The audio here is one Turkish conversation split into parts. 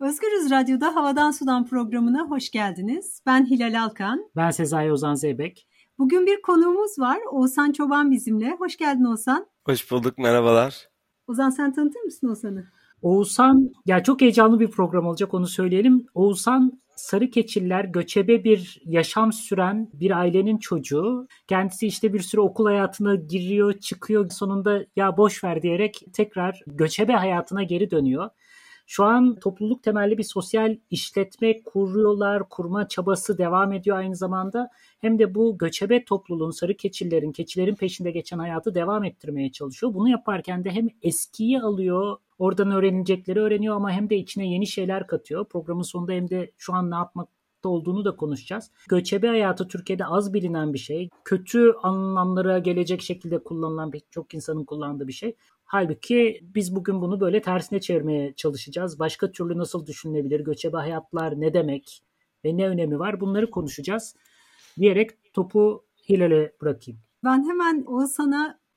Özgürüz Radyo'da Havadan Sudan programına hoş geldiniz. Ben Hilal Alkan. Ben Sezai Ozan Zeybek. Bugün bir konuğumuz var. Oğuzhan Çoban bizimle. Hoş geldin Oğuzhan. Hoş bulduk, merhabalar. Ozan sen tanıtır mısın Oğuzhan'ı? Oğuzhan, ya çok heyecanlı bir program olacak onu söyleyelim. Oğuzhan sarı keçiller göçebe bir yaşam süren bir ailenin çocuğu. Kendisi işte bir süre okul hayatına giriyor, çıkıyor. Sonunda ya boş ver diyerek tekrar göçebe hayatına geri dönüyor. Şu an topluluk temelli bir sosyal işletme kuruyorlar, kurma çabası devam ediyor aynı zamanda. Hem de bu göçebe topluluğun, sarı keçilerin, keçilerin peşinde geçen hayatı devam ettirmeye çalışıyor. Bunu yaparken de hem eskiyi alıyor, oradan öğrenilecekleri öğreniyor ama hem de içine yeni şeyler katıyor. Programın sonunda hem de şu an ne yapmak olduğunu da konuşacağız. Göçebe hayatı Türkiye'de az bilinen bir şey. Kötü anlamlara gelecek şekilde kullanılan bir çok insanın kullandığı bir şey. Halbuki biz bugün bunu böyle tersine çevirmeye çalışacağız. Başka türlü nasıl düşünülebilir? Göçebe hayatlar ne demek ve ne önemi var? Bunları konuşacağız. Diyerek topu Hilal'e bırakayım. Ben hemen o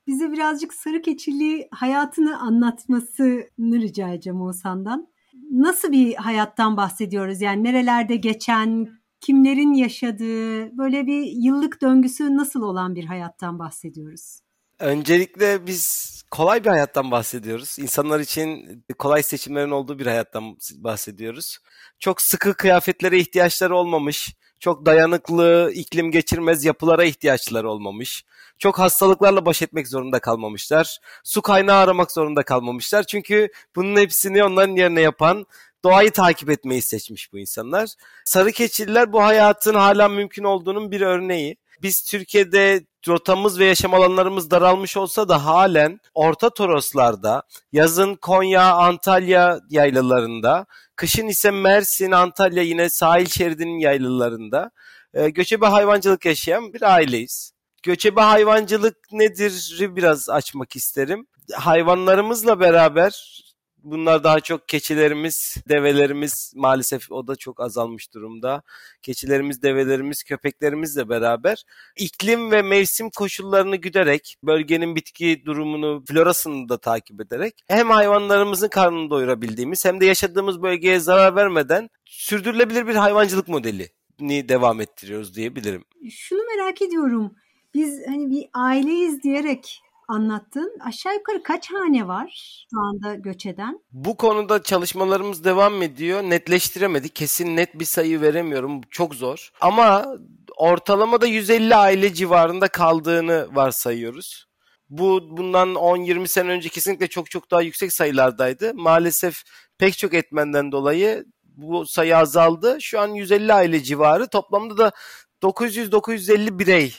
bize birazcık sarı keçili hayatını anlatmasını rica edeceğim Oğuzhan'dan. Nasıl bir hayattan bahsediyoruz? Yani nerelerde geçen, kimlerin yaşadığı, böyle bir yıllık döngüsü nasıl olan bir hayattan bahsediyoruz? Öncelikle biz kolay bir hayattan bahsediyoruz. İnsanlar için kolay seçimlerin olduğu bir hayattan bahsediyoruz. Çok sıkı kıyafetlere ihtiyaçları olmamış, çok dayanıklı, iklim geçirmez yapılara ihtiyaçları olmamış. Çok hastalıklarla baş etmek zorunda kalmamışlar. Su kaynağı aramak zorunda kalmamışlar. Çünkü bunun hepsini onların yerine yapan doğayı takip etmeyi seçmiş bu insanlar. Sarı keçililer bu hayatın hala mümkün olduğunun bir örneği. Biz Türkiye'de rotamız ve yaşam alanlarımız daralmış olsa da halen Orta Toroslarda, yazın Konya, Antalya yaylalarında, kışın ise Mersin, Antalya yine sahil şeridinin yaylalarında e, göçebe hayvancılık yaşayan bir aileyiz. Göçebe hayvancılık nedir biraz açmak isterim. Hayvanlarımızla beraber Bunlar daha çok keçilerimiz, develerimiz maalesef o da çok azalmış durumda. Keçilerimiz, develerimiz, köpeklerimizle beraber iklim ve mevsim koşullarını güderek, bölgenin bitki durumunu, florasını da takip ederek hem hayvanlarımızın karnını doyurabildiğimiz hem de yaşadığımız bölgeye zarar vermeden sürdürülebilir bir hayvancılık modeli ni devam ettiriyoruz diyebilirim. Şunu merak ediyorum. Biz hani bir aileyiz diyerek anlattın. Aşağı yukarı kaç hane var şu anda göç eden? Bu konuda çalışmalarımız devam ediyor. Netleştiremedik. Kesin net bir sayı veremiyorum. Çok zor. Ama ortalamada 150 aile civarında kaldığını varsayıyoruz. Bu bundan 10-20 sene önce kesinlikle çok çok daha yüksek sayılardaydı. Maalesef pek çok etmenden dolayı bu sayı azaldı. Şu an 150 aile civarı. Toplamda da 900-950 birey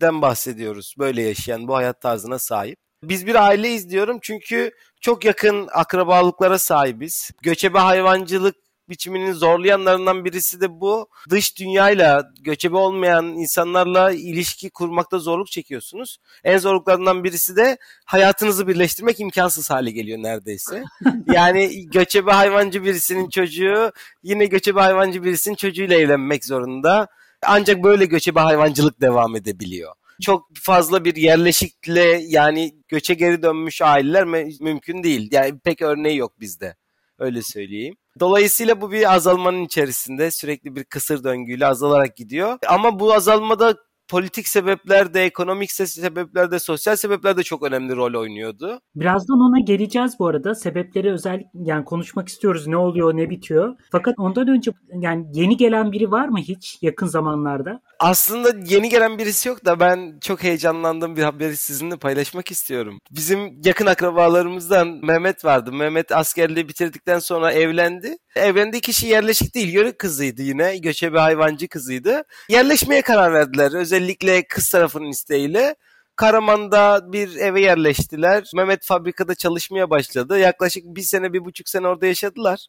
den bahsediyoruz. Böyle yaşayan, bu hayat tarzına sahip. Biz bir aileyiz diyorum çünkü çok yakın akrabalıklara sahibiz. Göçebe hayvancılık biçiminin zorlayanlarından birisi de bu. Dış dünyayla, göçebe olmayan insanlarla ilişki kurmakta zorluk çekiyorsunuz. En zorluklarından birisi de hayatınızı birleştirmek imkansız hale geliyor neredeyse. yani göçebe hayvancı birisinin çocuğu yine göçebe hayvancı birisinin çocuğuyla evlenmek zorunda ancak böyle göçebe hayvancılık devam edebiliyor. Çok fazla bir yerleşikle yani göçe geri dönmüş aileler mümkün değil. Yani pek örneği yok bizde. Öyle söyleyeyim. Dolayısıyla bu bir azalmanın içerisinde sürekli bir kısır döngüyle azalarak gidiyor. Ama bu azalmada politik sebepler de, ekonomik sebepler de, sosyal sebepler de çok önemli rol oynuyordu. Birazdan ona geleceğiz bu arada. Sebepleri özel yani konuşmak istiyoruz ne oluyor, ne bitiyor. Fakat ondan önce yani yeni gelen biri var mı hiç yakın zamanlarda? Aslında yeni gelen birisi yok da ben çok heyecanlandığım bir haberi sizinle paylaşmak istiyorum. Bizim yakın akrabalarımızdan Mehmet vardı. Mehmet askerliği bitirdikten sonra evlendi. Evlendiği kişi yerleşik değil, yörük kızıydı yine. Göçebe hayvancı kızıydı. Yerleşmeye karar verdiler. Özellikle kız tarafının isteğiyle. Karaman'da bir eve yerleştiler. Mehmet fabrikada çalışmaya başladı. Yaklaşık bir sene, bir buçuk sene orada yaşadılar.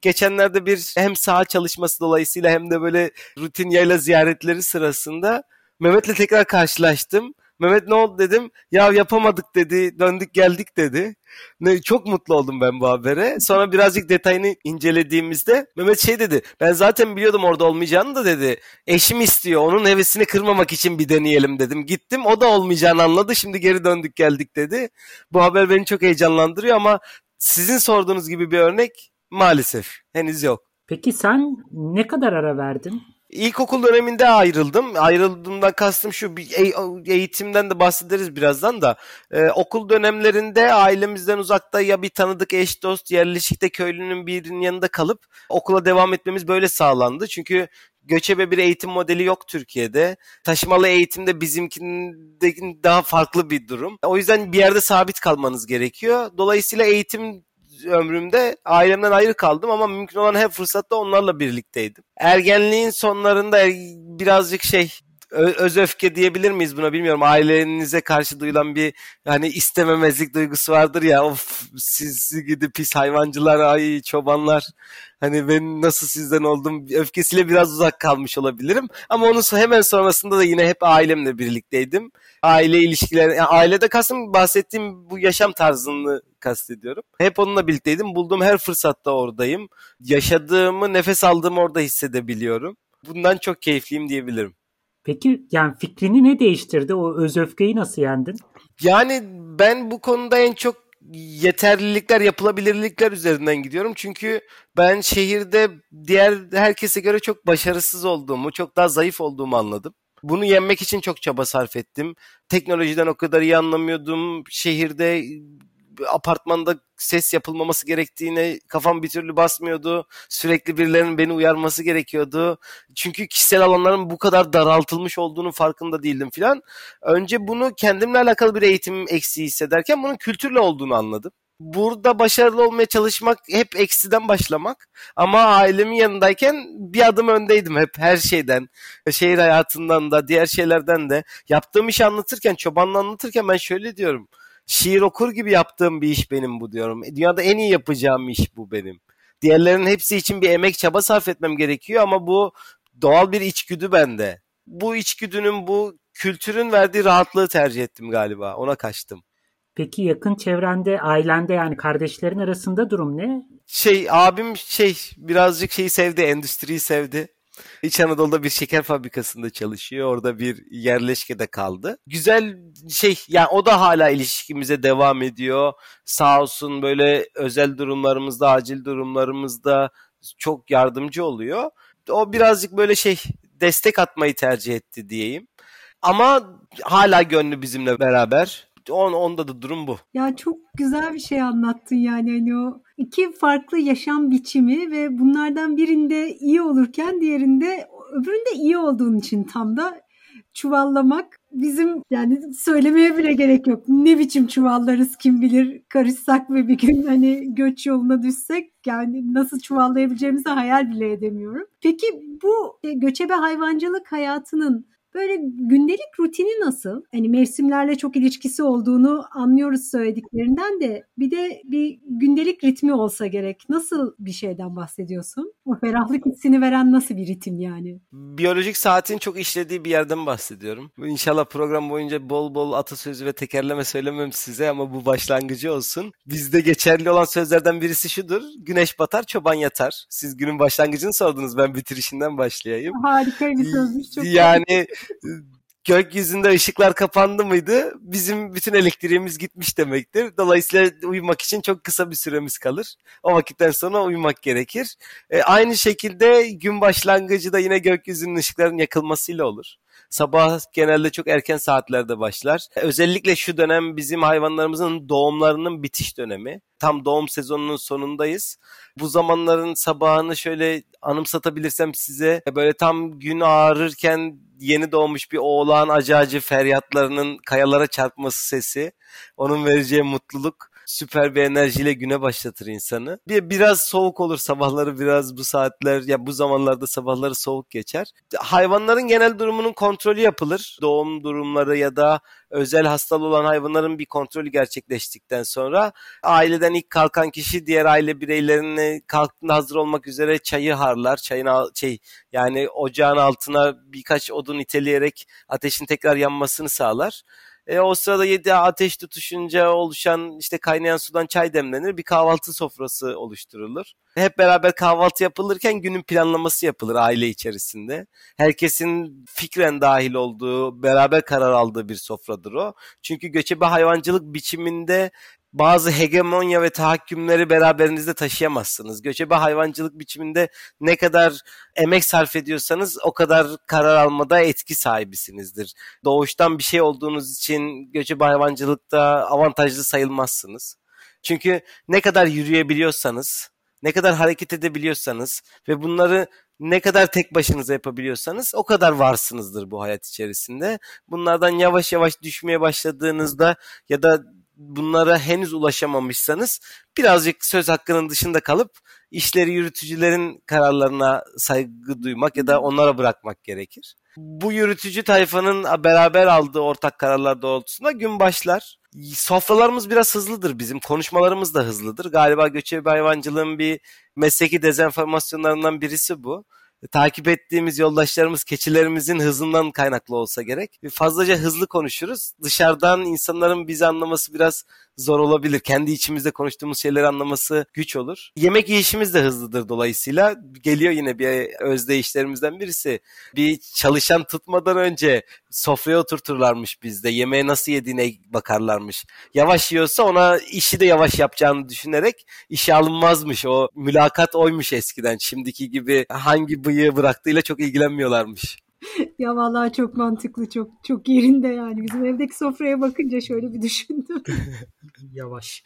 Geçenlerde bir hem saha çalışması dolayısıyla hem de böyle rutin yayla ziyaretleri sırasında Mehmet'le tekrar karşılaştım. Mehmet ne oldu dedim. Ya yapamadık dedi. Döndük geldik dedi. Ne, çok mutlu oldum ben bu habere. Sonra birazcık detayını incelediğimizde Mehmet şey dedi. Ben zaten biliyordum orada olmayacağını da dedi. Eşim istiyor. Onun hevesini kırmamak için bir deneyelim dedim. Gittim o da olmayacağını anladı. Şimdi geri döndük geldik dedi. Bu haber beni çok heyecanlandırıyor ama sizin sorduğunuz gibi bir örnek Maalesef henüz yok. Peki sen ne kadar ara verdin? İlkokul döneminde ayrıldım. Ayrıldığımdan kastım şu bir eğitimden de bahsederiz birazdan da. Ee, okul dönemlerinde ailemizden uzakta ya bir tanıdık eş dost yerleşikte köylünün birinin yanında kalıp okula devam etmemiz böyle sağlandı. Çünkü göçebe bir eğitim modeli yok Türkiye'de. Taşımalı eğitimde bizimkinden daha farklı bir durum. O yüzden bir yerde sabit kalmanız gerekiyor. Dolayısıyla eğitim ömrümde ailemden ayrı kaldım ama mümkün olan her fırsatta onlarla birlikteydim. Ergenliğin sonlarında birazcık şey öz öfke diyebilir miyiz buna bilmiyorum. Ailenize karşı duyulan bir hani istememezlik duygusu vardır ya. Of siz gidip pis hayvancılar, ay çobanlar. Hani ben nasıl sizden oldum öfkesiyle biraz uzak kalmış olabilirim. Ama onun hemen sonrasında da yine hep ailemle birlikteydim. Aile ilişkileri, yani ailede kastım bahsettiğim bu yaşam tarzını kastediyorum. Hep onunla birlikteydim. Bulduğum her fırsatta oradayım. Yaşadığımı, nefes aldığımı orada hissedebiliyorum. Bundan çok keyifliyim diyebilirim. Peki yani fikrini ne değiştirdi? O öz öfkeyi nasıl yendin? Yani ben bu konuda en çok yeterlilikler, yapılabilirlikler üzerinden gidiyorum. Çünkü ben şehirde diğer herkese göre çok başarısız olduğumu, çok daha zayıf olduğumu anladım. Bunu yenmek için çok çaba sarf ettim. Teknolojiden o kadar iyi anlamıyordum. Şehirde apartmanda ses yapılmaması gerektiğine kafam bir türlü basmıyordu. Sürekli birilerinin beni uyarması gerekiyordu. Çünkü kişisel alanların bu kadar daraltılmış olduğunu farkında değildim filan. Önce bunu kendimle alakalı bir eğitim eksiği hissederken bunun kültürle olduğunu anladım burada başarılı olmaya çalışmak hep eksiden başlamak. Ama ailemin yanındayken bir adım öndeydim hep her şeyden. Şehir hayatından da diğer şeylerden de. Yaptığım işi anlatırken, çobanla anlatırken ben şöyle diyorum şiir okur gibi yaptığım bir iş benim bu diyorum. Dünyada en iyi yapacağım iş bu benim. Diğerlerinin hepsi için bir emek çaba sarf etmem gerekiyor ama bu doğal bir içgüdü bende. Bu içgüdünün bu kültürün verdiği rahatlığı tercih ettim galiba. Ona kaçtım. Peki yakın çevrende, ailende yani kardeşlerin arasında durum ne? Şey abim şey birazcık şeyi sevdi, endüstriyi sevdi. İç Anadolu'da bir şeker fabrikasında çalışıyor. Orada bir yerleşkede kaldı. Güzel şey yani o da hala ilişkimize devam ediyor. Sağ olsun böyle özel durumlarımızda, acil durumlarımızda çok yardımcı oluyor. O birazcık böyle şey destek atmayı tercih etti diyeyim. Ama hala gönlü bizimle beraber. On, onda da durum bu. Ya çok güzel bir şey anlattın yani hani o iki farklı yaşam biçimi ve bunlardan birinde iyi olurken diğerinde öbüründe iyi olduğun için tam da çuvallamak bizim yani söylemeye bile gerek yok. Ne biçim çuvallarız kim bilir karışsak ve bir gün hani göç yoluna düşsek yani nasıl çuvallayabileceğimizi hayal bile edemiyorum. Peki bu e, göçebe hayvancılık hayatının Böyle gündelik rutini nasıl? Hani mevsimlerle çok ilişkisi olduğunu anlıyoruz söylediklerinden de bir de bir gündelik ritmi olsa gerek. Nasıl bir şeyden bahsediyorsun? O ferahlık hissini veren nasıl bir ritim yani? Biyolojik saatin çok işlediği bir yerden bahsediyorum. İnşallah program boyunca bol bol atasözü ve tekerleme söylemem size ama bu başlangıcı olsun. Bizde geçerli olan sözlerden birisi şudur. Güneş batar, çoban yatar. Siz günün başlangıcını sordunuz. Ben bitirişinden başlayayım. Harika bir sözmüş. Çok yani gökyüzünde ışıklar kapandı mıydı bizim bütün elektriğimiz gitmiş demektir. Dolayısıyla uyumak için çok kısa bir süremiz kalır. O vakitten sonra uyumak gerekir. E, aynı şekilde gün başlangıcı da yine gökyüzünün ışıkların yakılmasıyla olur. Sabah genelde çok erken saatlerde başlar. Özellikle şu dönem bizim hayvanlarımızın doğumlarının bitiş dönemi. Tam doğum sezonunun sonundayız. Bu zamanların sabahını şöyle anımsatabilirsem size böyle tam gün ağrırken yeni doğmuş bir oğlan acı acı feryatlarının kayalara çarpması sesi. Onun vereceği mutluluk süper bir enerjiyle güne başlatır insanı. Bir biraz soğuk olur sabahları biraz bu saatler ya bu zamanlarda sabahları soğuk geçer. Hayvanların genel durumunun kontrolü yapılır. Doğum durumları ya da özel hastalı olan hayvanların bir kontrolü gerçekleştikten sonra aileden ilk kalkan kişi diğer aile bireylerine kalktığında hazır olmak üzere çayı harlar. Çayın şey yani ocağın altına birkaç odun iteleyerek ateşin tekrar yanmasını sağlar. E, o sırada yedi ateş tutuşunca oluşan işte kaynayan sudan çay demlenir. Bir kahvaltı sofrası oluşturulur. Hep beraber kahvaltı yapılırken günün planlaması yapılır aile içerisinde. Herkesin fikren dahil olduğu, beraber karar aldığı bir sofradır o. Çünkü göçebe hayvancılık biçiminde bazı hegemonya ve tahakkümleri beraberinizde taşıyamazsınız. Göçebe hayvancılık biçiminde ne kadar emek sarf ediyorsanız o kadar karar almada etki sahibisinizdir. Doğuştan bir şey olduğunuz için göçebe hayvancılıkta avantajlı sayılmazsınız. Çünkü ne kadar yürüyebiliyorsanız, ne kadar hareket edebiliyorsanız ve bunları ne kadar tek başınıza yapabiliyorsanız o kadar varsınızdır bu hayat içerisinde. Bunlardan yavaş yavaş düşmeye başladığınızda ya da bunlara henüz ulaşamamışsanız birazcık söz hakkının dışında kalıp işleri yürütücülerin kararlarına saygı duymak ya da onlara bırakmak gerekir. Bu yürütücü tayfanın beraber aldığı ortak kararlar doğrultusunda gün başlar. Sofralarımız biraz hızlıdır bizim. Konuşmalarımız da hızlıdır. Galiba göçebe hayvancılığın bir mesleki dezenformasyonlarından birisi bu takip ettiğimiz yoldaşlarımız keçilerimizin hızından kaynaklı olsa gerek. Fazlaca hızlı konuşuruz. Dışarıdan insanların bizi anlaması biraz zor olabilir. Kendi içimizde konuştuğumuz şeyleri anlaması güç olur. Yemek yiyişimiz de hızlıdır dolayısıyla. Geliyor yine bir özdeyişlerimizden birisi. Bir çalışan tutmadan önce sofraya oturturlarmış bizde. Yemeği nasıl yediğine bakarlarmış. Yavaş yiyorsa ona işi de yavaş yapacağını düşünerek işe alınmazmış. O mülakat oymuş eskiden. Şimdiki gibi hangi bıyığı bıraktığıyla çok ilgilenmiyorlarmış. ya vallahi çok mantıklı, çok çok yerinde yani. Bizim evdeki sofraya bakınca şöyle bir düşündüm. Yavaş.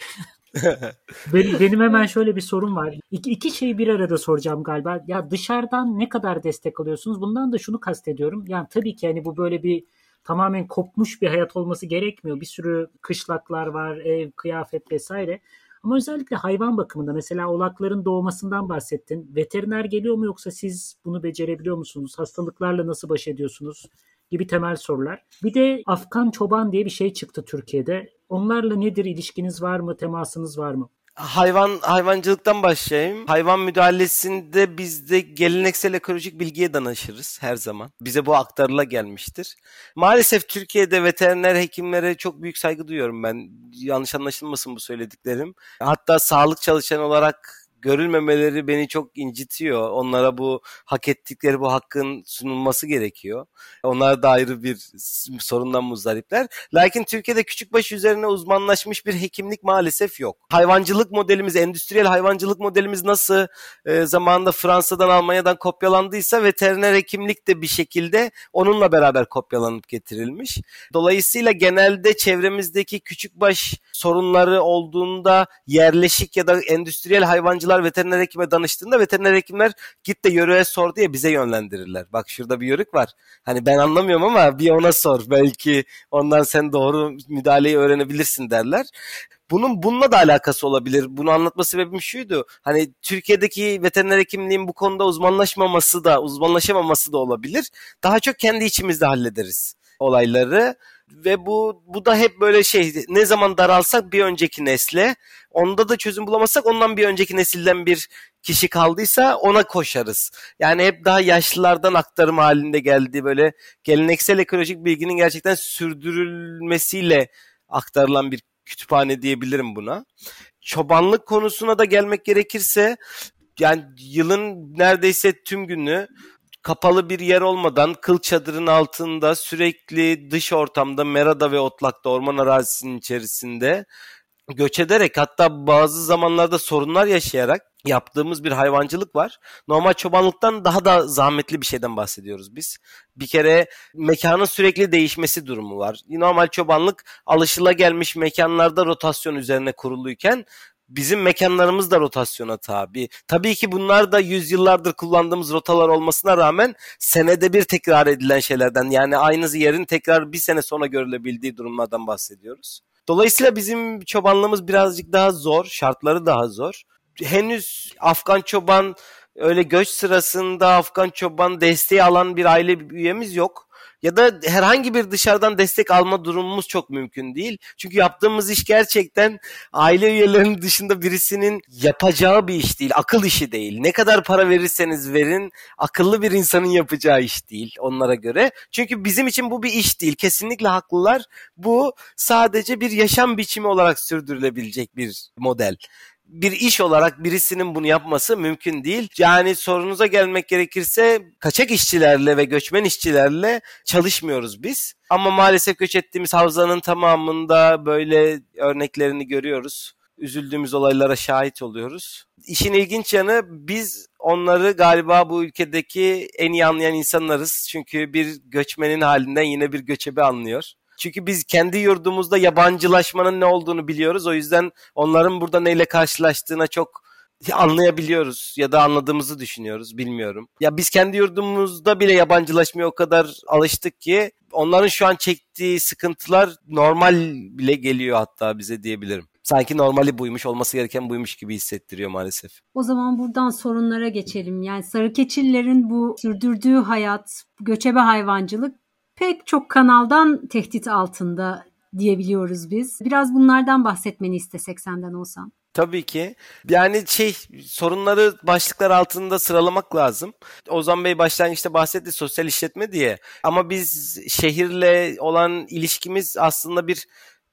benim, benim hemen şöyle bir sorum var. İki, iki şeyi bir arada soracağım galiba. Ya dışarıdan ne kadar destek alıyorsunuz? Bundan da şunu kastediyorum. Yani tabii ki hani bu böyle bir tamamen kopmuş bir hayat olması gerekmiyor. Bir sürü kışlaklar var, ev, kıyafet vesaire. Ama özellikle hayvan bakımında mesela oğlakların doğmasından bahsettin. Veteriner geliyor mu yoksa siz bunu becerebiliyor musunuz? Hastalıklarla nasıl baş ediyorsunuz? gibi temel sorular. Bir de Afgan çoban diye bir şey çıktı Türkiye'de. Onlarla nedir ilişkiniz var mı, temasınız var mı? Hayvan hayvancılıktan başlayayım. Hayvan müdahalesinde biz de geleneksel ekolojik bilgiye danışırız her zaman. Bize bu aktarıla gelmiştir. Maalesef Türkiye'de veteriner hekimlere çok büyük saygı duyuyorum ben. Yanlış anlaşılmasın bu söylediklerim. Hatta sağlık çalışanı olarak görülmemeleri beni çok incitiyor. Onlara bu hak ettikleri bu hakkın sunulması gerekiyor. Onlar da ayrı bir sorundan muzdaripler. Lakin Türkiye'de küçükbaş üzerine uzmanlaşmış bir hekimlik maalesef yok. Hayvancılık modelimiz, endüstriyel hayvancılık modelimiz nasıl e, zamanında Fransa'dan, Almanya'dan kopyalandıysa veteriner hekimlik de bir şekilde onunla beraber kopyalanıp getirilmiş. Dolayısıyla genelde çevremizdeki küçükbaş sorunları olduğunda yerleşik ya da endüstriyel hayvancılık hastalar veteriner hekime danıştığında veteriner hekimler git de yörüğe sor diye bize yönlendirirler. Bak şurada bir yörük var. Hani ben anlamıyorum ama bir ona sor. Belki ondan sen doğru müdahaleyi öğrenebilirsin derler bunun bununla da alakası olabilir. Bunu anlatma sebebim şuydu. Hani Türkiye'deki veteriner hekimliğin bu konuda uzmanlaşmaması da, uzmanlaşamaması da olabilir. Daha çok kendi içimizde hallederiz olayları ve bu bu da hep böyle şey ne zaman daralsak bir önceki nesle onda da çözüm bulamazsak ondan bir önceki nesilden bir kişi kaldıysa ona koşarız. Yani hep daha yaşlılardan aktarım halinde geldi böyle geleneksel ekolojik bilginin gerçekten sürdürülmesiyle aktarılan bir kütüphane diyebilirim buna. Çobanlık konusuna da gelmek gerekirse yani yılın neredeyse tüm günü kapalı bir yer olmadan kıl çadırın altında sürekli dış ortamda merada ve otlakta orman arazisinin içerisinde göç ederek hatta bazı zamanlarda sorunlar yaşayarak yaptığımız bir hayvancılık var. Normal çobanlıktan daha da zahmetli bir şeyden bahsediyoruz biz. Bir kere mekanın sürekli değişmesi durumu var. Normal çobanlık alışılagelmiş mekanlarda rotasyon üzerine kuruluyken bizim mekanlarımız da rotasyona tabi. Tabii ki bunlar da yüzyıllardır kullandığımız rotalar olmasına rağmen senede bir tekrar edilen şeylerden yani aynı yerin tekrar bir sene sonra görülebildiği durumlardan bahsediyoruz. Dolayısıyla bizim çobanlığımız birazcık daha zor, şartları daha zor. Henüz Afgan çoban öyle göç sırasında Afgan çoban desteği alan bir aile üyemiz yok ya da herhangi bir dışarıdan destek alma durumumuz çok mümkün değil. Çünkü yaptığımız iş gerçekten aile üyelerinin dışında birisinin yapacağı bir iş değil. Akıl işi değil. Ne kadar para verirseniz verin akıllı bir insanın yapacağı iş değil onlara göre. Çünkü bizim için bu bir iş değil. Kesinlikle haklılar. Bu sadece bir yaşam biçimi olarak sürdürülebilecek bir model bir iş olarak birisinin bunu yapması mümkün değil. Yani sorunuza gelmek gerekirse kaçak işçilerle ve göçmen işçilerle çalışmıyoruz biz. Ama maalesef göç ettiğimiz havzanın tamamında böyle örneklerini görüyoruz. Üzüldüğümüz olaylara şahit oluyoruz. İşin ilginç yanı biz onları galiba bu ülkedeki en iyi anlayan insanlarız. Çünkü bir göçmenin halinden yine bir göçebe anlıyor. Çünkü biz kendi yurdumuzda yabancılaşmanın ne olduğunu biliyoruz. O yüzden onların burada neyle karşılaştığına çok anlayabiliyoruz ya da anladığımızı düşünüyoruz bilmiyorum. Ya biz kendi yurdumuzda bile yabancılaşmaya o kadar alıştık ki onların şu an çektiği sıkıntılar normal bile geliyor hatta bize diyebilirim. Sanki normali buymuş olması gereken buymuş gibi hissettiriyor maalesef. O zaman buradan sorunlara geçelim. Yani sarı keçillerin bu sürdürdüğü hayat, göçebe hayvancılık pek çok kanaldan tehdit altında diyebiliyoruz biz. Biraz bunlardan bahsetmeni istesek senden olsam. Tabii ki. Yani şey sorunları başlıklar altında sıralamak lazım. Ozan Bey başlangıçta bahsetti sosyal işletme diye. Ama biz şehirle olan ilişkimiz aslında bir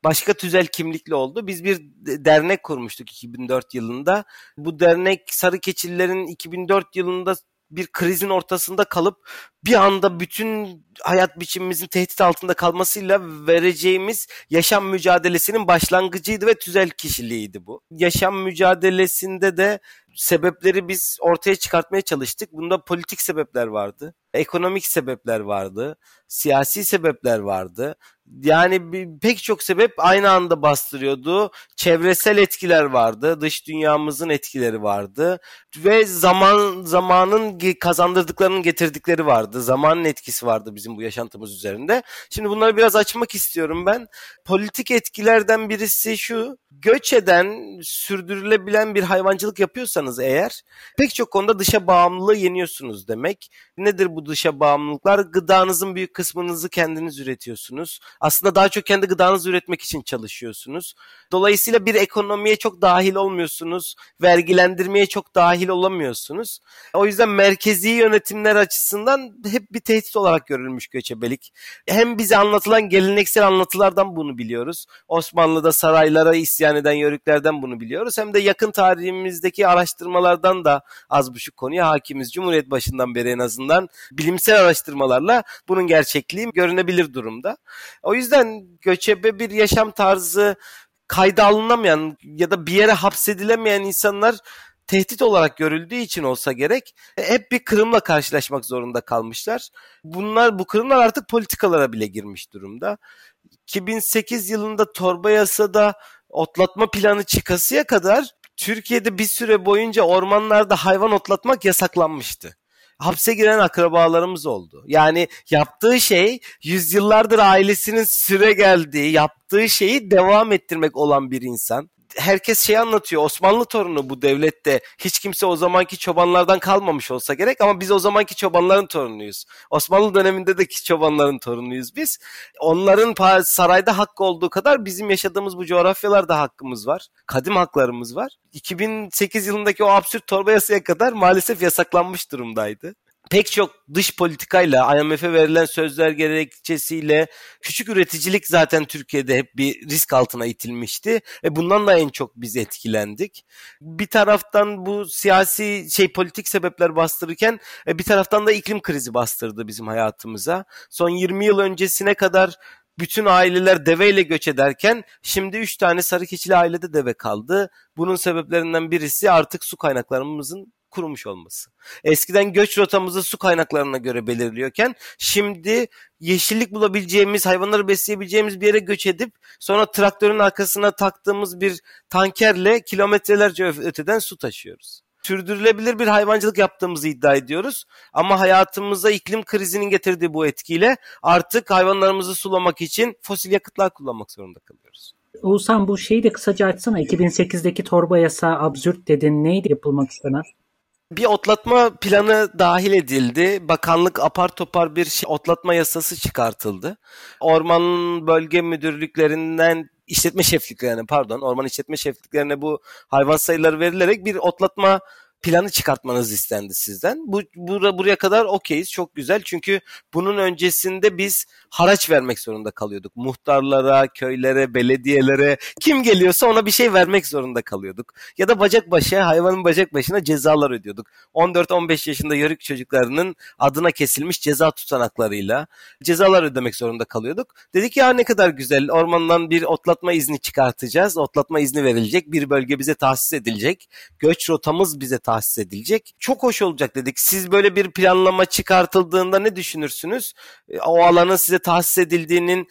başka tüzel kimlikli oldu. Biz bir dernek kurmuştuk 2004 yılında. Bu dernek Sarı Keçililerin 2004 yılında bir krizin ortasında kalıp bir anda bütün hayat biçimimizin tehdit altında kalmasıyla vereceğimiz yaşam mücadelesinin başlangıcıydı ve tüzel kişiliğiydi bu. Yaşam mücadelesinde de sebepleri biz ortaya çıkartmaya çalıştık. Bunda politik sebepler vardı, ekonomik sebepler vardı, siyasi sebepler vardı. Yani bir, pek çok sebep aynı anda bastırıyordu. Çevresel etkiler vardı, dış dünyamızın etkileri vardı ve zaman zamanın kazandırdıklarının getirdikleri vardı. Zamanın etkisi vardı bizim bu yaşantımız üzerinde. Şimdi bunları biraz açmak istiyorum ben. Politik etkilerden birisi şu. Göç eden, sürdürülebilen bir hayvancılık yapıyorsanız eğer pek çok konuda dışa bağımlılığı yeniyorsunuz demek. Nedir bu dışa bağımlılıklar? Gıdanızın büyük kısmınızı kendiniz üretiyorsunuz. Aslında daha çok kendi gıdanızı üretmek için çalışıyorsunuz. Dolayısıyla bir ekonomiye çok dahil olmuyorsunuz. Vergilendirmeye çok dahil olamıyorsunuz. O yüzden merkezi yönetimler açısından hep bir tehdit olarak görülmüş göçebelik. Hem bize anlatılan geleneksel anlatılardan bunu biliyoruz. Osmanlı'da saraylara isyan eden yörüklerden bunu biliyoruz. Hem de yakın tarihimizdeki araştırmalardan da az buçuk konuya hakimiz. Cumhuriyet başından beri en azından bilimsel araştırmalarla bunun gerçekliği görünebilir durumda. O yüzden göçebe bir yaşam tarzı kayda alınamayan ya da bir yere hapsedilemeyen insanlar tehdit olarak görüldüğü için olsa gerek hep bir kırımla karşılaşmak zorunda kalmışlar. Bunlar bu kırımlar artık politikalara bile girmiş durumda. 2008 yılında torba yasada otlatma planı çıkasıya kadar Türkiye'de bir süre boyunca ormanlarda hayvan otlatmak yasaklanmıştı hapse giren akrabalarımız oldu. Yani yaptığı şey yüzyıllardır ailesinin süre geldiği, yaptığı şeyi devam ettirmek olan bir insan herkes şey anlatıyor. Osmanlı torunu bu devlette. Hiç kimse o zamanki çobanlardan kalmamış olsa gerek ama biz o zamanki çobanların torunuyuz. Osmanlı döneminde de çobanların torunuyuz biz. Onların sarayda hakkı olduğu kadar bizim yaşadığımız bu coğrafyalarda hakkımız var. Kadim haklarımız var. 2008 yılındaki o absürt torba yasaya kadar maalesef yasaklanmış durumdaydı pek çok dış politikayla, IMF'e verilen sözler gerekçesiyle küçük üreticilik zaten Türkiye'de hep bir risk altına itilmişti. Ve bundan da en çok biz etkilendik. Bir taraftan bu siyasi şey politik sebepler bastırırken e, bir taraftan da iklim krizi bastırdı bizim hayatımıza. Son 20 yıl öncesine kadar bütün aileler deveyle göç ederken şimdi 3 tane sarı keçili ailede deve kaldı. Bunun sebeplerinden birisi artık su kaynaklarımızın kurumuş olması. Eskiden göç rotamızı su kaynaklarına göre belirliyorken şimdi yeşillik bulabileceğimiz, hayvanları besleyebileceğimiz bir yere göç edip sonra traktörün arkasına taktığımız bir tankerle kilometrelerce öteden su taşıyoruz. Sürdürülebilir bir hayvancılık yaptığımızı iddia ediyoruz. Ama hayatımıza iklim krizinin getirdiği bu etkiyle artık hayvanlarımızı sulamak için fosil yakıtlar kullanmak zorunda kalıyoruz. Oğuzhan bu şeyi de kısaca açsana. 2008'deki torba yasa absürt dedin. Neydi yapılmak istenen? Bir otlatma planı dahil edildi. Bakanlık apar topar bir şey, otlatma yasası çıkartıldı. Orman bölge müdürlüklerinden işletme şefliklerine pardon orman işletme şefliklerine bu hayvan sayıları verilerek bir otlatma planı çıkartmanız istendi sizden. Bu bura, buraya kadar okeyiz. Çok güzel. Çünkü bunun öncesinde biz haraç vermek zorunda kalıyorduk. Muhtarlara, köylere, belediyelere kim geliyorsa ona bir şey vermek zorunda kalıyorduk. Ya da bacak başa hayvanın bacak başına cezalar ödüyorduk. 14-15 yaşında yörük çocuklarının adına kesilmiş ceza tutanaklarıyla cezalar ödemek zorunda kalıyorduk. Dedik ya ne kadar güzel ormandan bir otlatma izni çıkartacağız. Otlatma izni verilecek. Bir bölge bize tahsis edilecek. Göç rotamız bize tahsis edilecek. Çok hoş olacak dedik. Siz böyle bir planlama çıkartıldığında ne düşünürsünüz? E, o alanın size tahsis edildiğinin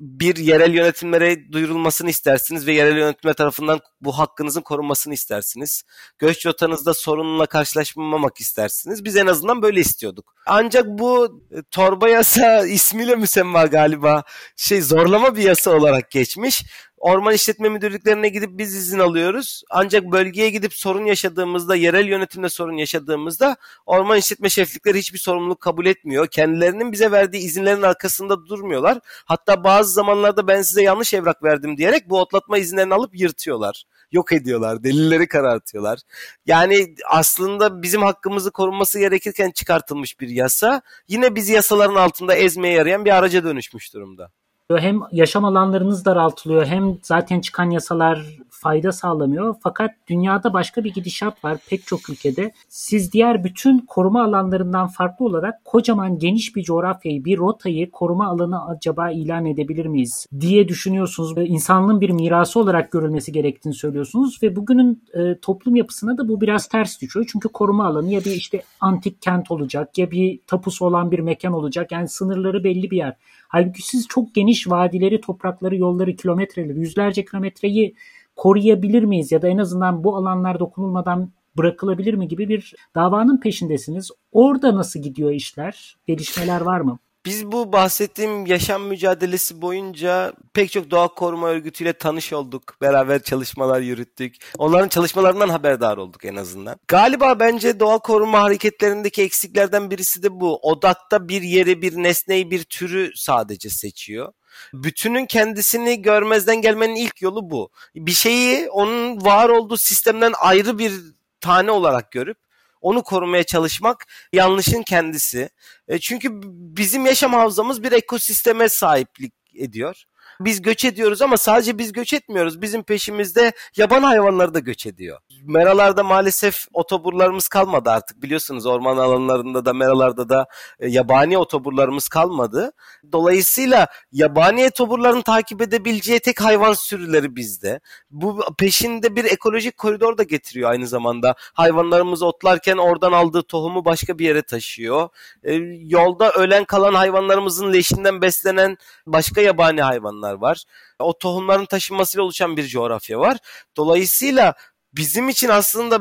bir yerel yönetimlere duyurulmasını istersiniz ve yerel yönetimler tarafından bu hakkınızın korunmasını istersiniz. Göç rotanızda sorunla karşılaşmamak istersiniz. Biz en azından böyle istiyorduk. Ancak bu e, torba yasa ismiyle müsemma galiba şey zorlama bir yasa olarak geçmiş. Orman işletme müdürlüklerine gidip biz izin alıyoruz. Ancak bölgeye gidip sorun yaşadığımızda, yerel yönetimde sorun yaşadığımızda orman işletme şeflikleri hiçbir sorumluluk kabul etmiyor. Kendilerinin bize verdiği izinlerin arkasında durmuyorlar. Hatta bazı zamanlarda ben size yanlış evrak verdim diyerek bu otlatma izinlerini alıp yırtıyorlar. Yok ediyorlar, delilleri karartıyorlar. Yani aslında bizim hakkımızı korunması gerekirken çıkartılmış bir yasa yine bizi yasaların altında ezmeye yarayan bir araca dönüşmüş durumda hem yaşam alanlarınız daraltılıyor hem zaten çıkan yasalar fayda sağlamıyor. Fakat dünyada başka bir gidişat var pek çok ülkede. Siz diğer bütün koruma alanlarından farklı olarak kocaman geniş bir coğrafyayı, bir rotayı koruma alanı acaba ilan edebilir miyiz diye düşünüyorsunuz. İnsanlığın bir mirası olarak görülmesi gerektiğini söylüyorsunuz ve bugünün e, toplum yapısına da bu biraz ters düşüyor. Çünkü koruma alanı ya bir işte antik kent olacak ya bir tapusu olan bir mekan olacak. Yani sınırları belli bir yer. Halbuki siz çok geniş vadileri, toprakları, yolları, kilometreleri, yüzlerce kilometreyi koruyabilir miyiz ya da en azından bu alanlar dokunulmadan bırakılabilir mi gibi bir davanın peşindesiniz. Orada nasıl gidiyor işler? Gelişmeler var mı? Biz bu bahsettiğim yaşam mücadelesi boyunca pek çok doğa koruma örgütüyle tanış olduk. Beraber çalışmalar yürüttük. Onların çalışmalarından haberdar olduk en azından. Galiba bence doğa koruma hareketlerindeki eksiklerden birisi de bu. Odakta bir yeri, bir nesneyi, bir türü sadece seçiyor bütünün kendisini görmezden gelmenin ilk yolu bu. Bir şeyi onun var olduğu sistemden ayrı bir tane olarak görüp onu korumaya çalışmak yanlışın kendisi. E, çünkü bizim yaşam havzamız bir ekosisteme sahiplik ediyor. Biz göç ediyoruz ama sadece biz göç etmiyoruz. Bizim peşimizde yaban hayvanları da göç ediyor. Meralarda maalesef otoburlarımız kalmadı artık. Biliyorsunuz orman alanlarında da meralarda da e, yabani otoburlarımız kalmadı. Dolayısıyla yabani otoburların takip edebileceği tek hayvan sürüleri bizde. Bu peşinde bir ekolojik koridor da getiriyor aynı zamanda. Hayvanlarımız otlarken oradan aldığı tohumu başka bir yere taşıyor. E, yolda ölen kalan hayvanlarımızın leşinden beslenen başka yabani hayvanlar tohumlar var. O tohumların taşınmasıyla oluşan bir coğrafya var. Dolayısıyla bizim için aslında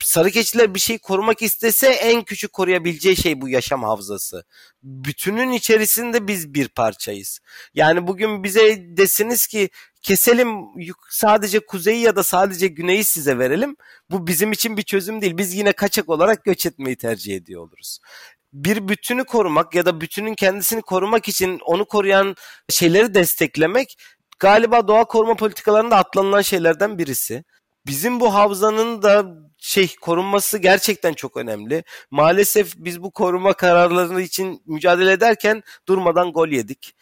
sarı keçiler bir şey korumak istese en küçük koruyabileceği şey bu yaşam havzası. Bütünün içerisinde biz bir parçayız. Yani bugün bize desiniz ki keselim sadece kuzeyi ya da sadece güneyi size verelim. Bu bizim için bir çözüm değil. Biz yine kaçak olarak göç etmeyi tercih ediyor oluruz bir bütünü korumak ya da bütünün kendisini korumak için onu koruyan şeyleri desteklemek galiba doğa koruma politikalarında atlanılan şeylerden birisi. Bizim bu havzanın da şey korunması gerçekten çok önemli. Maalesef biz bu koruma kararları için mücadele ederken durmadan gol yedik.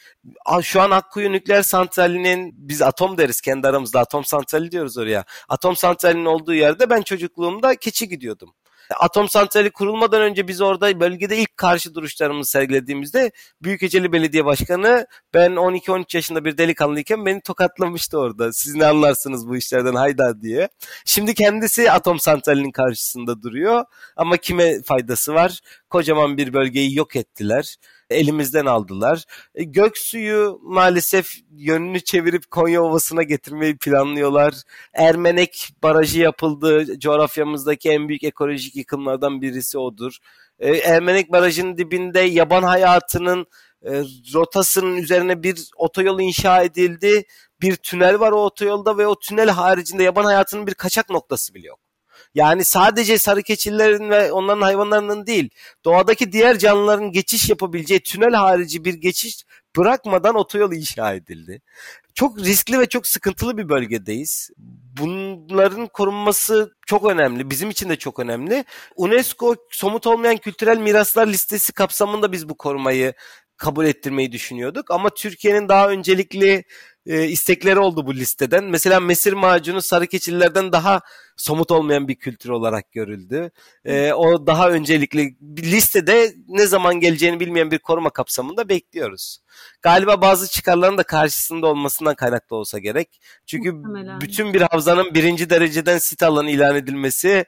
Şu an Akkuyu Nükleer Santrali'nin biz atom deriz kendi aramızda atom santrali diyoruz oraya. Atom santralinin olduğu yerde ben çocukluğumda keçi gidiyordum. Atom santrali kurulmadan önce biz orada bölgede ilk karşı duruşlarımızı sergilediğimizde Büyükeceli Belediye Başkanı ben 12-13 yaşında bir delikanlıyken beni tokatlamıştı orada. Siz ne anlarsınız bu işlerden hayda diye. Şimdi kendisi atom santralinin karşısında duruyor ama kime faydası var? Kocaman bir bölgeyi yok ettiler elimizden aldılar. E, Göksu'yu maalesef yönünü çevirip Konya Ovası'na getirmeyi planlıyorlar. Ermenek Barajı yapıldı. Coğrafyamızdaki en büyük ekolojik yıkımlardan birisi odur. E, Ermenek Barajı'nın dibinde yaban hayatının e, rotasının üzerine bir otoyol inşa edildi. Bir tünel var o otoyolda ve o tünel haricinde yaban hayatının bir kaçak noktası bile yok. Yani sadece sarı keçilerin ve onların hayvanlarının değil, doğadaki diğer canlıların geçiş yapabileceği tünel harici bir geçiş bırakmadan otoyol inşa edildi. çok riskli ve çok sıkıntılı bir bölgedeyiz. Bunların korunması çok önemli. Bizim için de çok önemli. UNESCO somut olmayan kültürel miraslar listesi kapsamında biz bu korumayı kabul ettirmeyi düşünüyorduk. Ama Türkiye'nin daha öncelikli e, istekleri oldu bu listeden. Mesela mesir macunu sarı keçililerden daha somut olmayan bir kültür olarak görüldü. E, o daha öncelikli bir listede ne zaman geleceğini bilmeyen bir koruma kapsamında bekliyoruz. Galiba bazı çıkarların da karşısında olmasından kaynaklı olsa gerek. Çünkü Muhtemelen. bütün bir havzanın birinci dereceden sit alanı ilan edilmesi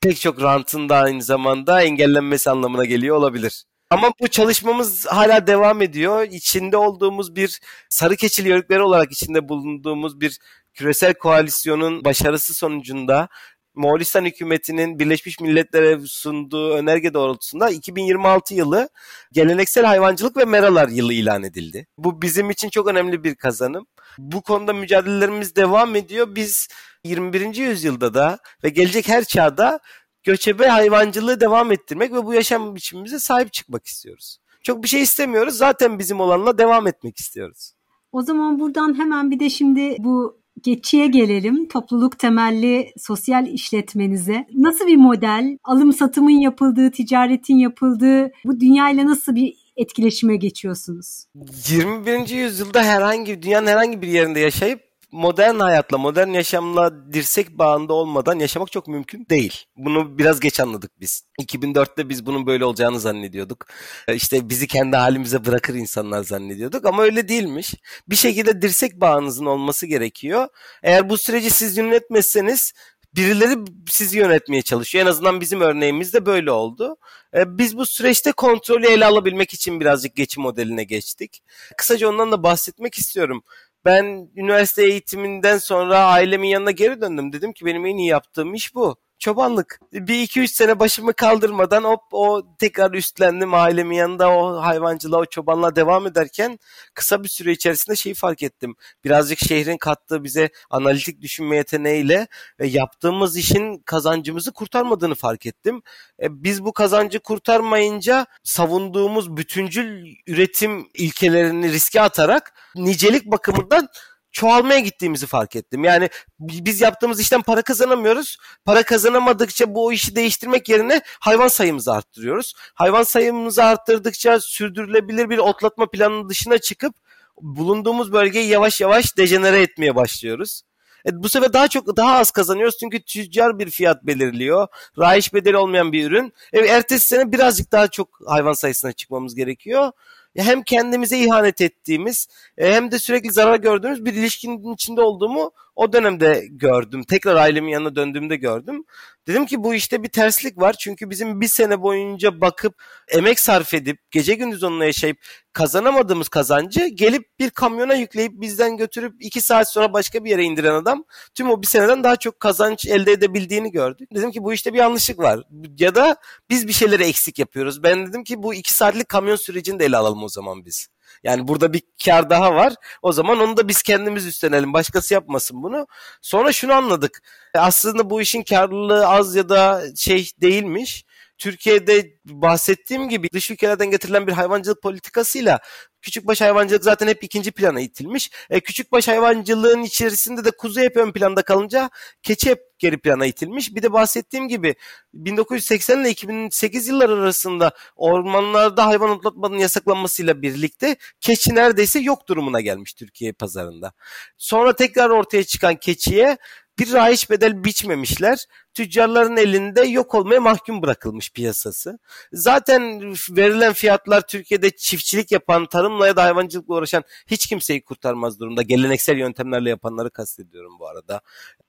pek çok rantın da aynı zamanda engellenmesi anlamına geliyor olabilir. Ama bu çalışmamız hala devam ediyor. İçinde olduğumuz bir sarı keçili yörükleri olarak içinde bulunduğumuz bir küresel koalisyonun başarısı sonucunda Moğolistan hükümetinin Birleşmiş Milletler'e sunduğu önerge doğrultusunda 2026 yılı geleneksel hayvancılık ve meralar yılı ilan edildi. Bu bizim için çok önemli bir kazanım. Bu konuda mücadelelerimiz devam ediyor. Biz 21. yüzyılda da ve gelecek her çağda göçebe hayvancılığı devam ettirmek ve bu yaşam biçimimize sahip çıkmak istiyoruz. Çok bir şey istemiyoruz. Zaten bizim olanla devam etmek istiyoruz. O zaman buradan hemen bir de şimdi bu geçiye gelelim. Topluluk temelli sosyal işletmenize. Nasıl bir model? Alım satımın yapıldığı, ticaretin yapıldığı bu dünyayla nasıl bir etkileşime geçiyorsunuz? 21. yüzyılda herhangi dünyanın herhangi bir yerinde yaşayıp modern hayatla, modern yaşamla dirsek bağında olmadan yaşamak çok mümkün değil. Bunu biraz geç anladık biz. 2004'te biz bunun böyle olacağını zannediyorduk. E, işte bizi kendi halimize bırakır insanlar zannediyorduk ama öyle değilmiş. Bir şekilde dirsek bağınızın olması gerekiyor. Eğer bu süreci siz yönetmezseniz birileri sizi yönetmeye çalışıyor. En azından bizim örneğimizde böyle oldu. E, biz bu süreçte kontrolü ele alabilmek için birazcık geçim modeline geçtik. Kısaca ondan da bahsetmek istiyorum ben üniversite eğitiminden sonra ailemin yanına geri döndüm. Dedim ki benim en iyi yaptığım iş bu çobanlık. Bir iki üç sene başımı kaldırmadan hop o tekrar üstlendim ailemin yanında o hayvancılığa, o çobanlığa devam ederken kısa bir süre içerisinde şeyi fark ettim. Birazcık şehrin kattığı bize analitik düşünme yeteneğiyle ve yaptığımız işin kazancımızı kurtarmadığını fark ettim. E, biz bu kazancı kurtarmayınca savunduğumuz bütüncül üretim ilkelerini riske atarak nicelik bakımından çoğalmaya gittiğimizi fark ettim. Yani biz yaptığımız işten para kazanamıyoruz. Para kazanamadıkça bu işi değiştirmek yerine hayvan sayımızı arttırıyoruz. Hayvan sayımızı arttırdıkça sürdürülebilir bir otlatma planının dışına çıkıp bulunduğumuz bölgeyi yavaş yavaş dejenere etmeye başlıyoruz. E, bu sefer daha çok daha az kazanıyoruz çünkü tüccar bir fiyat belirliyor. Rayiç bedeli olmayan bir ürün. E, ertesi sene birazcık daha çok hayvan sayısına çıkmamız gerekiyor hem kendimize ihanet ettiğimiz e, hem de sürekli zarar gördüğümüz bir ilişkinin içinde olduğumu o dönemde gördüm. Tekrar ailemin yanına döndüğümde gördüm. Dedim ki bu işte bir terslik var. Çünkü bizim bir sene boyunca bakıp emek sarf edip gece gündüz onunla yaşayıp kazanamadığımız kazancı gelip bir kamyona yükleyip bizden götürüp iki saat sonra başka bir yere indiren adam tüm o bir seneden daha çok kazanç elde edebildiğini gördük. Dedim ki bu işte bir yanlışlık var. Ya da biz bir şeyleri eksik yapıyoruz. Ben dedim ki bu iki saatlik kamyon sürecini de ele alalım o zaman biz. Yani burada bir kar daha var. O zaman onu da biz kendimiz üstlenelim. Başkası yapmasın bunu. Sonra şunu anladık. Aslında bu işin karlılığı az ya da şey değilmiş. Türkiye'de bahsettiğim gibi dış ülkelerden getirilen bir hayvancılık politikasıyla küçükbaş hayvancılık zaten hep ikinci plana itilmiş. E, küçükbaş hayvancılığın içerisinde de kuzu hep ön planda kalınca keçi hep geri plana itilmiş. Bir de bahsettiğim gibi 1980 ile 2008 yılları arasında ormanlarda hayvan otlatmanın yasaklanmasıyla birlikte keçi neredeyse yok durumuna gelmiş Türkiye pazarında. Sonra tekrar ortaya çıkan keçiye bir rahiç bedel biçmemişler. Tüccarların elinde yok olmaya mahkum bırakılmış piyasası. Zaten verilen fiyatlar Türkiye'de çiftçilik yapan, tarımla ya da hayvancılıkla uğraşan hiç kimseyi kurtarmaz durumda. Geleneksel yöntemlerle yapanları kastediyorum bu arada.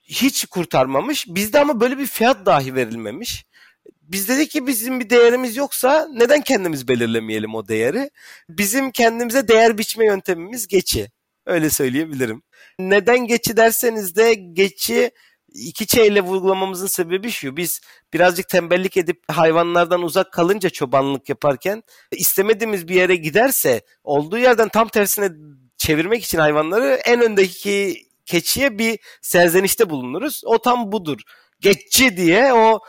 Hiç kurtarmamış. Bizde ama böyle bir fiyat dahi verilmemiş. Biz dedik ki bizim bir değerimiz yoksa neden kendimiz belirlemeyelim o değeri? Bizim kendimize değer biçme yöntemimiz geçi. Öyle söyleyebilirim. Neden geçi derseniz de geçi iki şeyle vurgulamamızın sebebi şu. Biz birazcık tembellik edip hayvanlardan uzak kalınca çobanlık yaparken istemediğimiz bir yere giderse olduğu yerden tam tersine çevirmek için hayvanları en öndeki keçiye bir serzenişte bulunuruz. O tam budur. geççi diye o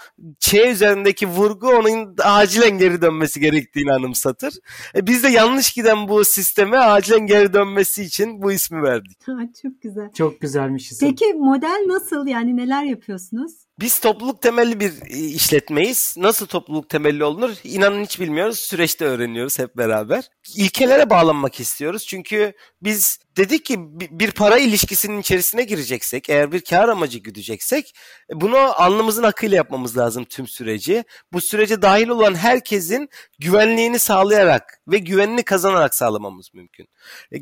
şey üzerindeki vurgu onun acilen geri dönmesi gerektiğini anımsatır. E biz de yanlış giden bu sisteme acilen geri dönmesi için bu ismi verdik. Çok güzel. Çok güzelmiş isim. Peki model nasıl? Yani neler yapıyorsunuz? Biz topluluk temelli bir işletmeyiz. Nasıl topluluk temelli olunur? İnanın hiç bilmiyoruz. Süreçte öğreniyoruz hep beraber. İlkelere bağlanmak istiyoruz. Çünkü biz dedik ki bir para ilişkisinin içerisine gireceksek, eğer bir kar amacı güdeceksek bunu alnımızın akıyla yapmamız lazım tüm süreci. Bu sürece dahil olan herkesin güvenliğini sağlayarak ve güvenini kazanarak sağlamamız mümkün.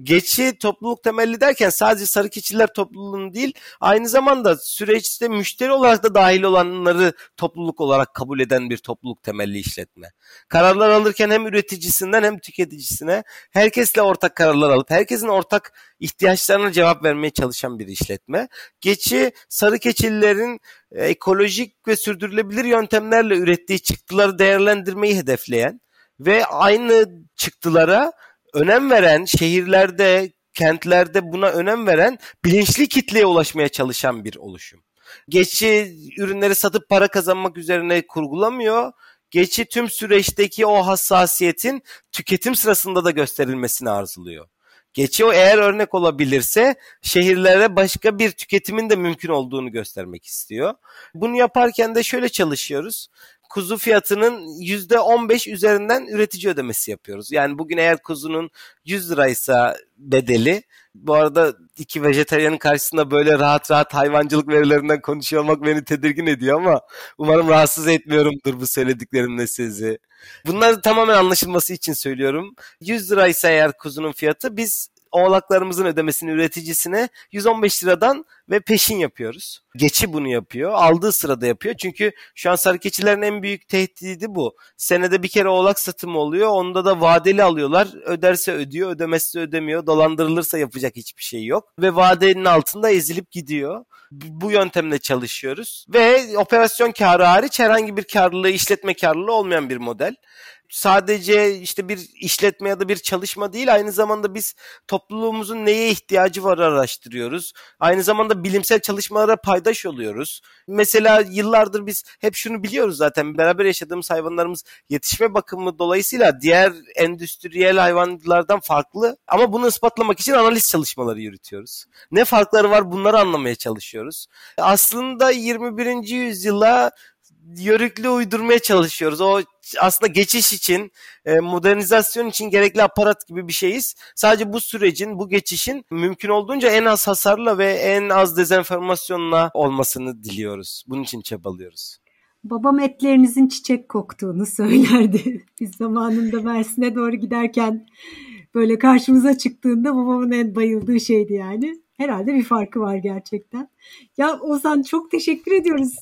Geçi topluluk temelli derken sadece sarı keçiler topluluğunun değil, aynı zamanda süreçte müşteri olarak da dahil olanları topluluk olarak kabul eden bir topluluk temelli işletme. Kararlar alırken hem üreticisinden hem tüketicisine herkesle ortak kararlar alıp herkesin ortak ihtiyaçlarına cevap vermeye çalışan bir işletme. Geçi sarı keçililerin e, ekolojik ve sürdürülebilir yöntemlerle ürettiği çıktıları değerlendirmeyi hedefleyen ve aynı çıktılara önem veren şehirlerde, kentlerde buna önem veren bilinçli kitleye ulaşmaya çalışan bir oluşum. Geçi ürünleri satıp para kazanmak üzerine kurgulamıyor. Geçi tüm süreçteki o hassasiyetin tüketim sırasında da gösterilmesini arzuluyor. Geçi o eğer örnek olabilirse şehirlere başka bir tüketimin de mümkün olduğunu göstermek istiyor. Bunu yaparken de şöyle çalışıyoruz kuzu fiyatının %15 üzerinden üretici ödemesi yapıyoruz. Yani bugün eğer kuzunun 100 liraysa bedeli bu arada iki vejeteryanın karşısında böyle rahat rahat hayvancılık verilerinden konuşuyor olmak beni tedirgin ediyor ama umarım rahatsız etmiyorumdur bu söylediklerimle sizi. Bunları tamamen anlaşılması için söylüyorum. 100 liraysa eğer kuzunun fiyatı biz oğlaklarımızın ödemesini üreticisine 115 liradan ve peşin yapıyoruz. Geçi bunu yapıyor. Aldığı sırada yapıyor. Çünkü şu an sarı keçilerin en büyük tehdidi bu. Senede bir kere oğlak satımı oluyor. Onda da vadeli alıyorlar. Öderse ödüyor, ödemezse ödemiyor. Dolandırılırsa yapacak hiçbir şey yok. Ve vadenin altında ezilip gidiyor. Bu yöntemle çalışıyoruz. Ve operasyon karı hariç herhangi bir karlılığı, işletme karlılığı olmayan bir model sadece işte bir işletme ya da bir çalışma değil aynı zamanda biz topluluğumuzun neye ihtiyacı var araştırıyoruz. Aynı zamanda bilimsel çalışmalara paydaş oluyoruz. Mesela yıllardır biz hep şunu biliyoruz zaten beraber yaşadığımız hayvanlarımız yetişme bakımı dolayısıyla diğer endüstriyel hayvanlardan farklı ama bunu ispatlamak için analiz çalışmaları yürütüyoruz. Ne farkları var bunları anlamaya çalışıyoruz. Aslında 21. yüzyıla yörüklü uydurmaya çalışıyoruz. O aslında geçiş için, e, modernizasyon için gerekli aparat gibi bir şeyiz. Sadece bu sürecin, bu geçişin mümkün olduğunca en az hasarla ve en az dezenformasyonla olmasını diliyoruz. Bunun için çabalıyoruz. Babam etlerinizin çiçek koktuğunu söylerdi. Biz zamanında Mersin'e doğru giderken böyle karşımıza çıktığında babamın en bayıldığı şeydi yani. Herhalde bir farkı var gerçekten. Ya Ozan çok teşekkür ediyoruz.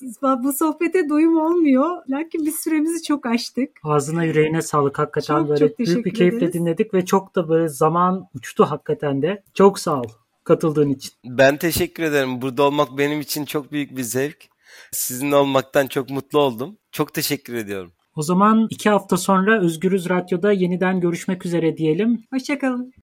Bu sohbete doyum olmuyor. Lakin biz süremizi çok aştık. Ağzına yüreğine sağlık. Hakikaten çok, böyle çok büyük bir keyifle ederiz. dinledik ve çok da böyle zaman uçtu hakikaten de. Çok sağ ol katıldığın için. Ben teşekkür ederim. Burada olmak benim için çok büyük bir zevk. Sizinle olmaktan çok mutlu oldum. Çok teşekkür ediyorum. O zaman iki hafta sonra Özgürüz Radyo'da yeniden görüşmek üzere diyelim. Hoşçakalın.